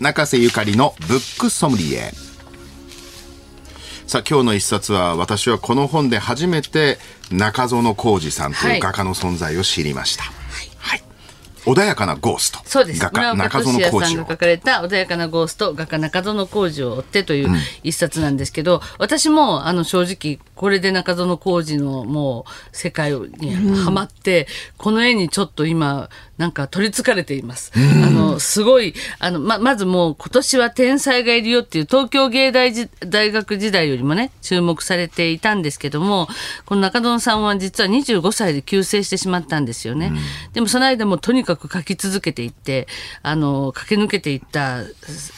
中瀬ゆかりのブックソムリエ。さあ今日の一冊は私はこの本で初めて中園浩二さんという画家の存在を知りました、はい。穏やかなゴーストそうです。画家中園俊也さんが書かれた穏やかなゴースト画家中園浩二を追ってという一冊なんですけど、私もあの正直これで中園浩二のもう世界にハマって、この絵にちょっと今なんか取りつかれています。あのすごいあのままずもう今年は天才がいるよっていう東京芸大じ大学時代よりもね注目されていたんですけども、この中園さんは実は25歳で急逝してしまったんですよね。でもその間もとにかく描き続けていってあの駆け抜けていった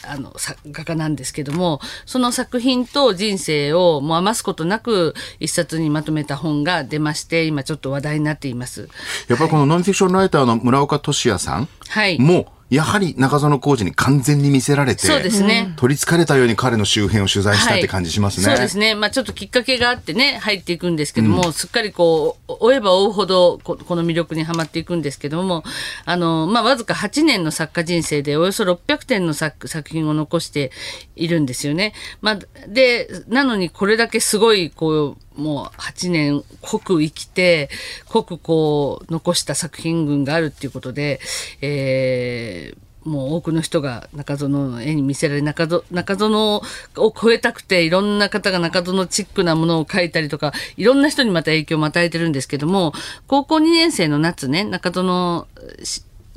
あの作画家なんですけどもその作品と人生をもう余すことなく一冊にまとめた本が出まして今ちょっと話題になっています。やっぱりこのノンフィクションライターの村岡俊也さんはいもやはり中園浩二に完全に見せられてそうですね。取りつかれたように彼の周辺を取材したって感じしますね、はい、そうですね。まあちょっときっかけがあってね、入っていくんですけども、すっかりこう、追えば追うほどこ、この魅力にはまっていくんですけども、あの、まあわずか8年の作家人生でおよそ600点の作作品を残しているんですよね。まあ、で、なのにこれだけすごい、こう、もう8年濃く生きて濃くこう残した作品群があるっていうことで、えーもう多くの人が中園の絵に見せられ中園中園を超えたくていろんな方が中園チックなものを描いたりとかいろんな人にまた影響を与えてるんですけども高校2年生の夏ね中園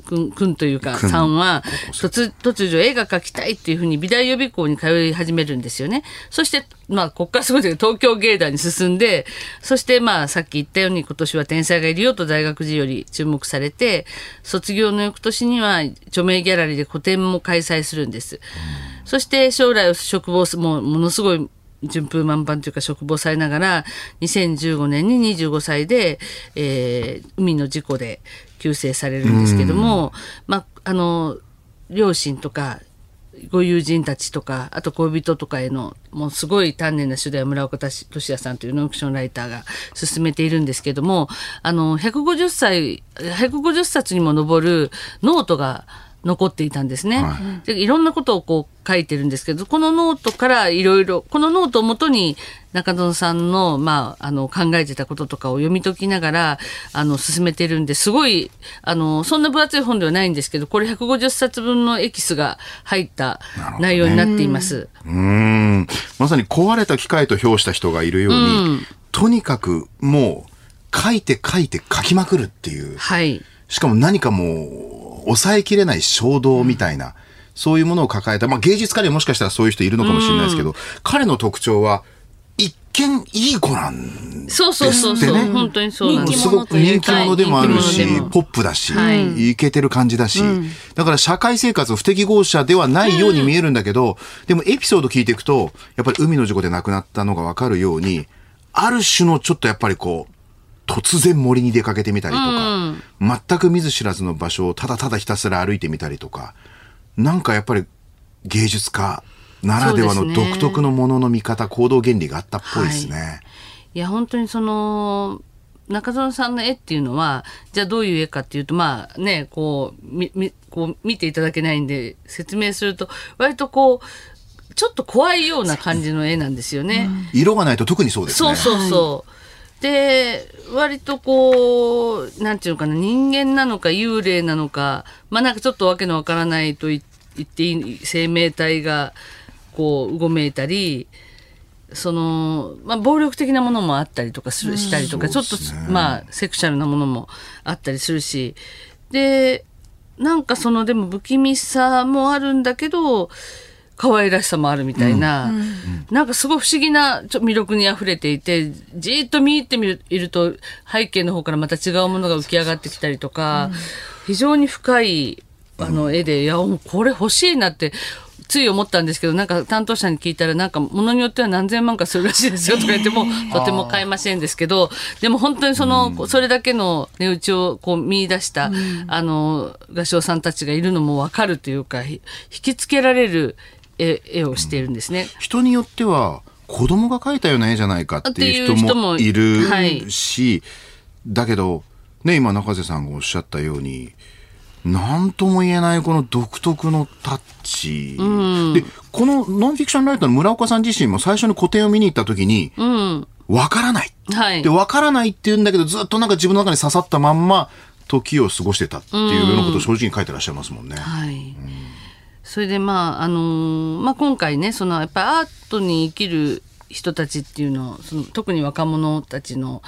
しくんくんというかさんは突突如絵が描きたいっていうふうに美大予備校に通い始めるんですよね。そしてまあこっからすごいですけど東京芸大に進んでそしてまあさっき言ったように今年は天才がいるよと大学時より注目されて卒業の翌年には著名ギャラリーで個展も開催するんです。そして将来を嘱望すもうものすごい順風満帆というか嘱望されながら2015年に25歳で、えー海の事故で急逝されるんですけども、まあ、あの両親とかご友人たちとかあと恋人とかへのもうすごい丹念な取材を村岡俊也さんというノンフィクションライターが進めているんですけどもあの150歳150冊にも上るノートが残っていたんですね。はでいろんなことをこう書いてるんですけどこのノートからいろいろこのノートをもとに中園さんの,、まあ、あの考えてたこととかを読み解きながらあの進めてるんですごいあのそんな分厚い本ではないんですけどこれ150冊分のエキスが入った内容になっています。うーん。まさに壊れた機械と評した人がいるように、とにかくもう書いて書いて書きまくるっていう。はい。しかも何かもう抑えきれない衝動みたいな、そういうものを抱えた、まあ芸術家にはもしかしたらそういう人いるのかもしれないですけど、彼の特徴は一見いい子なんそうそうそうそう、ですってね本当にそうなんです。すごく人気者でもあるし、ポップだし、はい。イケてる感じだし、だから社会生活不適合者ではないように見えるんだけど、でもエピソード聞いていくと、やっぱり海の事故で亡くなったのがわかるように、ある種のちょっとやっぱりこう、突然森に出かけてみたりとか、全く見ず知らずの場所をただただひたすら歩いてみたりとか、なんかやっぱり芸術家ならではの独特のものの見方、行動原理があったっぽいですね。いや本当にその中園さんの絵っていうのはじゃあどういう絵かっていうとまあねこうみみこう見ていただけないんで説明すると割とこうちょっと怖いような感じの絵なんですよね。色がないと特にそうですね。そうそうそう。で割とこうなんていうのかな人間なのか幽霊なのかまあなんかちょっとわけのわからないと言言っていい生命体がこううごめいたりその、まあ、暴力的なものもあったりとかする、したりとかちょっとまあセクシャルなものもあったりするし。でなんかそのでも不気味さもあるんだけど可愛らしさもあるみたいな、なんかすごい不思議なちょ魅力に溢れていてじーっと見入ってみるいると背景の方からまた違うものが浮き上がってきたりとか、非常に深いあの絵で、いやもうこれ欲しいなってつい思ったんですけどなんか担当者に聞いたらなんかものによっては何千万かするらしいですよとか言ってもとても買えませんですけどでも本当にその、それだけの値打ちをこう見出した、あの画商さんたちがいるのも分かるというかひ引きつけられる絵絵をしているんですね。人によっては子供が描いたような絵じゃないかっていう人もいるし、だけどね今中瀬さんがおっしゃったようになんとも言えないこの独特のタッチ。で、このノンフィクションライターの村岡さん自身も最初に個展を見に行った時に、わからない。はいで、わからないって言うんだけど、ずっとなんか自分の中に刺さったまんま、時を過ごしてたっていうようなことを正直に書いてらっしゃいますもんね。はい。それでまああのーまあ今回ねそのやっぱりアートに生きる人たちっていうのをその特に若者たちの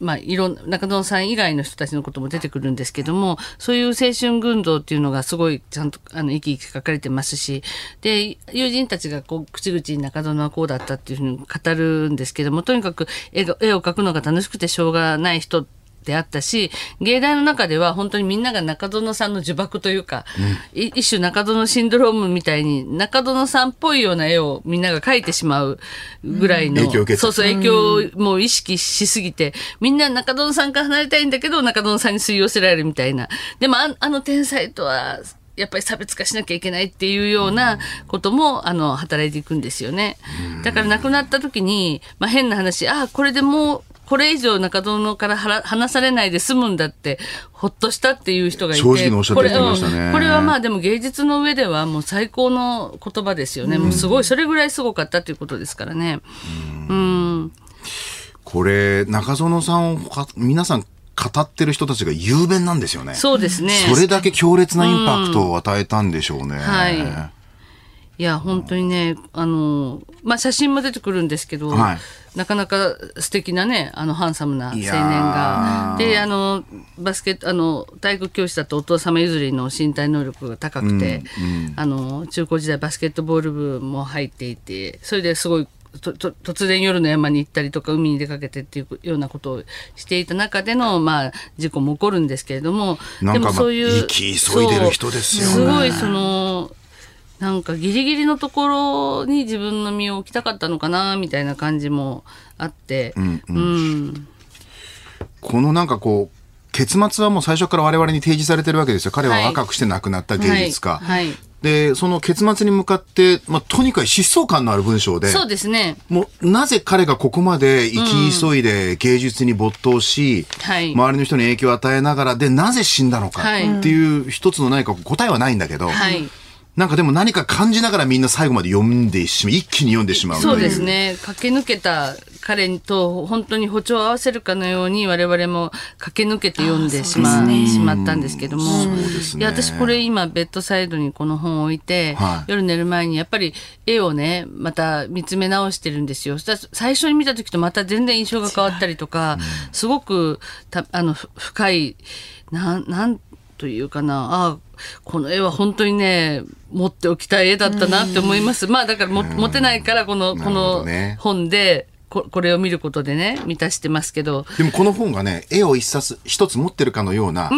まあ、いろん中園さん以外の人たちのことも出てくるんですけどもそういう青春群像っていうのがすごいちゃんとあの生き生き書かれてますしで友人たちがこう口々に中園はこうだったっていうふうに語るんですけどもとにかく絵が絵を描くのが楽しくてしょうがない人ってであったし芸大の中では本当にみんなが中園さんの呪縛というか、い一種中園シンドロームみたいに中園さんっぽいような絵をみんなが描いてしまうぐらいの、影響を受けた。そうそう影響をもう意識しすぎてみんな中園さんから離れたいんだけど中園さんに吸い寄せられるみたいな。でもああの天才とはやっぱり差別化しなきゃいけないっていうようなことも、あの働いていくんですよね。だから亡くなった時に、まあ、変な話あこれでもうこれ以上中園から離されないで済むんだってほっとしたっていう人がいて正直におっしゃってましたね。これ,はまあでも芸術の上ではもう最高の言葉ですよね、もうすごいそれぐらいすごかったということですからね。うん。これ、中園さんをか皆さん語ってる人たちが雄弁なんですよね。そうですね。それだけ強烈なインパクトを与えたんでしょうね。はいいや本当にねあの、まあ、写真も出てくるんですけど、はい。なかなか素敵なねあのハンサムな青年が。であのバスケットあの体育教師だとお父様譲りの身体能力が高くて、あの中高時代バスケットボール部も入っていてそれですごいとと突然夜の山に行ったりとか海に出かけてっていうようなことをしていた中での、まあ、事故も起こるんですけれどもでもそういう生き急いでる人ですよね。そうすごいそのなんかギリギリのところに自分の身を置きたかったのかなみたいな感じもあって、うんこのなんかこう、結末はもう最初から我々に提示されてるわけですよ。彼ははい。若くして亡くなった芸術家。はい。はい。で、その結末に向かって、まあ、とにかく疾走感のある文章で、そうですね。もうなぜ彼がここまで生き急いで芸術に没頭し、はい。周りの人に影響を与えながらでなぜ死んだのかはい。っていう一つの何か答えはないんだけど、はいなんかでも何か感じながらみんな最後まで読んでしまう。一気に読んでしまうそうですね。駆け抜けた彼と本当に歩調を合わせるかのように我々も駆け抜けて読んでしま,、しまったんですけども、すね。いや私これ今ベッドサイドにこの本を置いて、はい。夜寝る前にやっぱり絵をねまた見つめ直してるんですよ。そしたら最初に見た時とまた全然印象が変わったりとか、すごくたあのふ深いなんなんというかな。あこの絵は本当にね持っておきたい絵だったなって思います、まあだからも持てないからこのこの本でここれを見ることでね満たしてますけど。でもこの本がね、絵を一冊一つ持ってるかのような、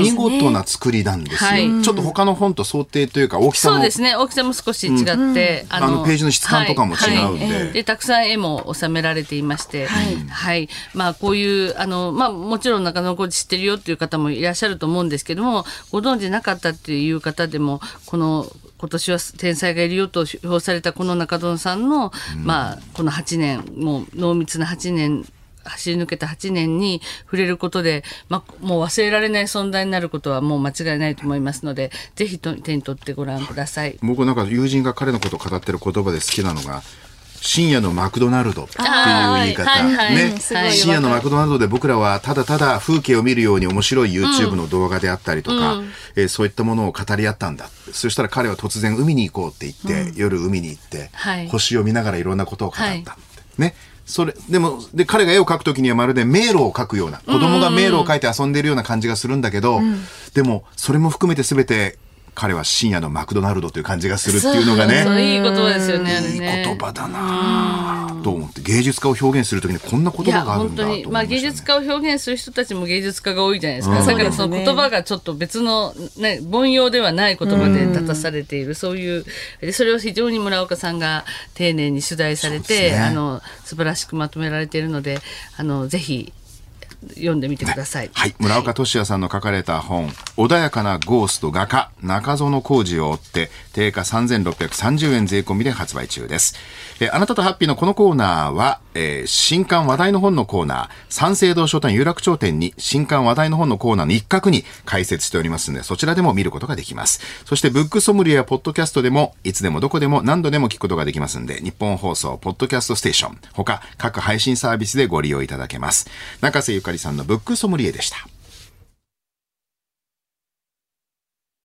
見事な作りなんですよ、はい。ちょっと他の本と想定というか大きさもそうですね。大きさも少し違って、あのページの質感とかも違うんで。はい。はい。でたくさん絵も収められていまして、はい。まあこういうあの、まあ、もちろん中野浩二知ってるよっていう方もいらっしゃると思うんですけどもご存知なかったっていう方でもこの今年は天才がいるよと評されたこの中園さんの、まあこの8年もう濃密な8年走り抜けた8年に触れることで、まあ、もう忘れられない存在になることはもう間違いないと思いますのでぜひと手に取ってご覧ください。僕なんか友人が彼のことを語ってる言葉で好きなのが深夜のマクドナルドっていう言い方、はいはい。ね。深夜のマクドナルドで僕らはただただ風景を見るように面白い YouTube の動画であったりとか、えーそういったものを語り合ったんだ。そしたら彼は突然海に行こうって言って、夜海に行って、はい。星を見ながらいろんなことを語ったはい。ね。それでもで彼が絵を描くときにはまるで迷路を描くような。子供が迷路を描いて遊んでいるような感じがするんだけど、でもそれも含めて全て彼は深夜のマクドナルドという感じがするっていうのがね。いい言葉ですよね。いいね言葉だな。ぁと思って芸術家を表現するときにこんな言葉があるんだと思い本当に、まあ、ましたね芸術家を表現する人たちも芸術家が多いじゃないですか、だからその言葉がちょっと別の、ね、凡庸ではない言葉で立たされている、そういうでそれを非常に村岡さんが丁寧に取材されて、ね。あの素晴らしくまとめられているのであのぜひ読んでみてください。はい。村岡俊也さんの書かれた本、穏やかなゴースト画家、中園浩二を追って、定価3630円税込みで発売中です。えあなたとハッピーのこのコーナーは、えー新刊話題の本のコーナー、三省堂書店有楽町店に新刊話題の本のコーナーの一角に開設しておりますので、そちらでも見ることができます。そして、ブックソムリエやポッドキャストでも、いつでもどこでも何度でも聞くことができますんで、日本放送、ポッドキャストステーション、他各配信サービスでご利用いただけます。中瀬ゆかかりさんのブックソムリエでした。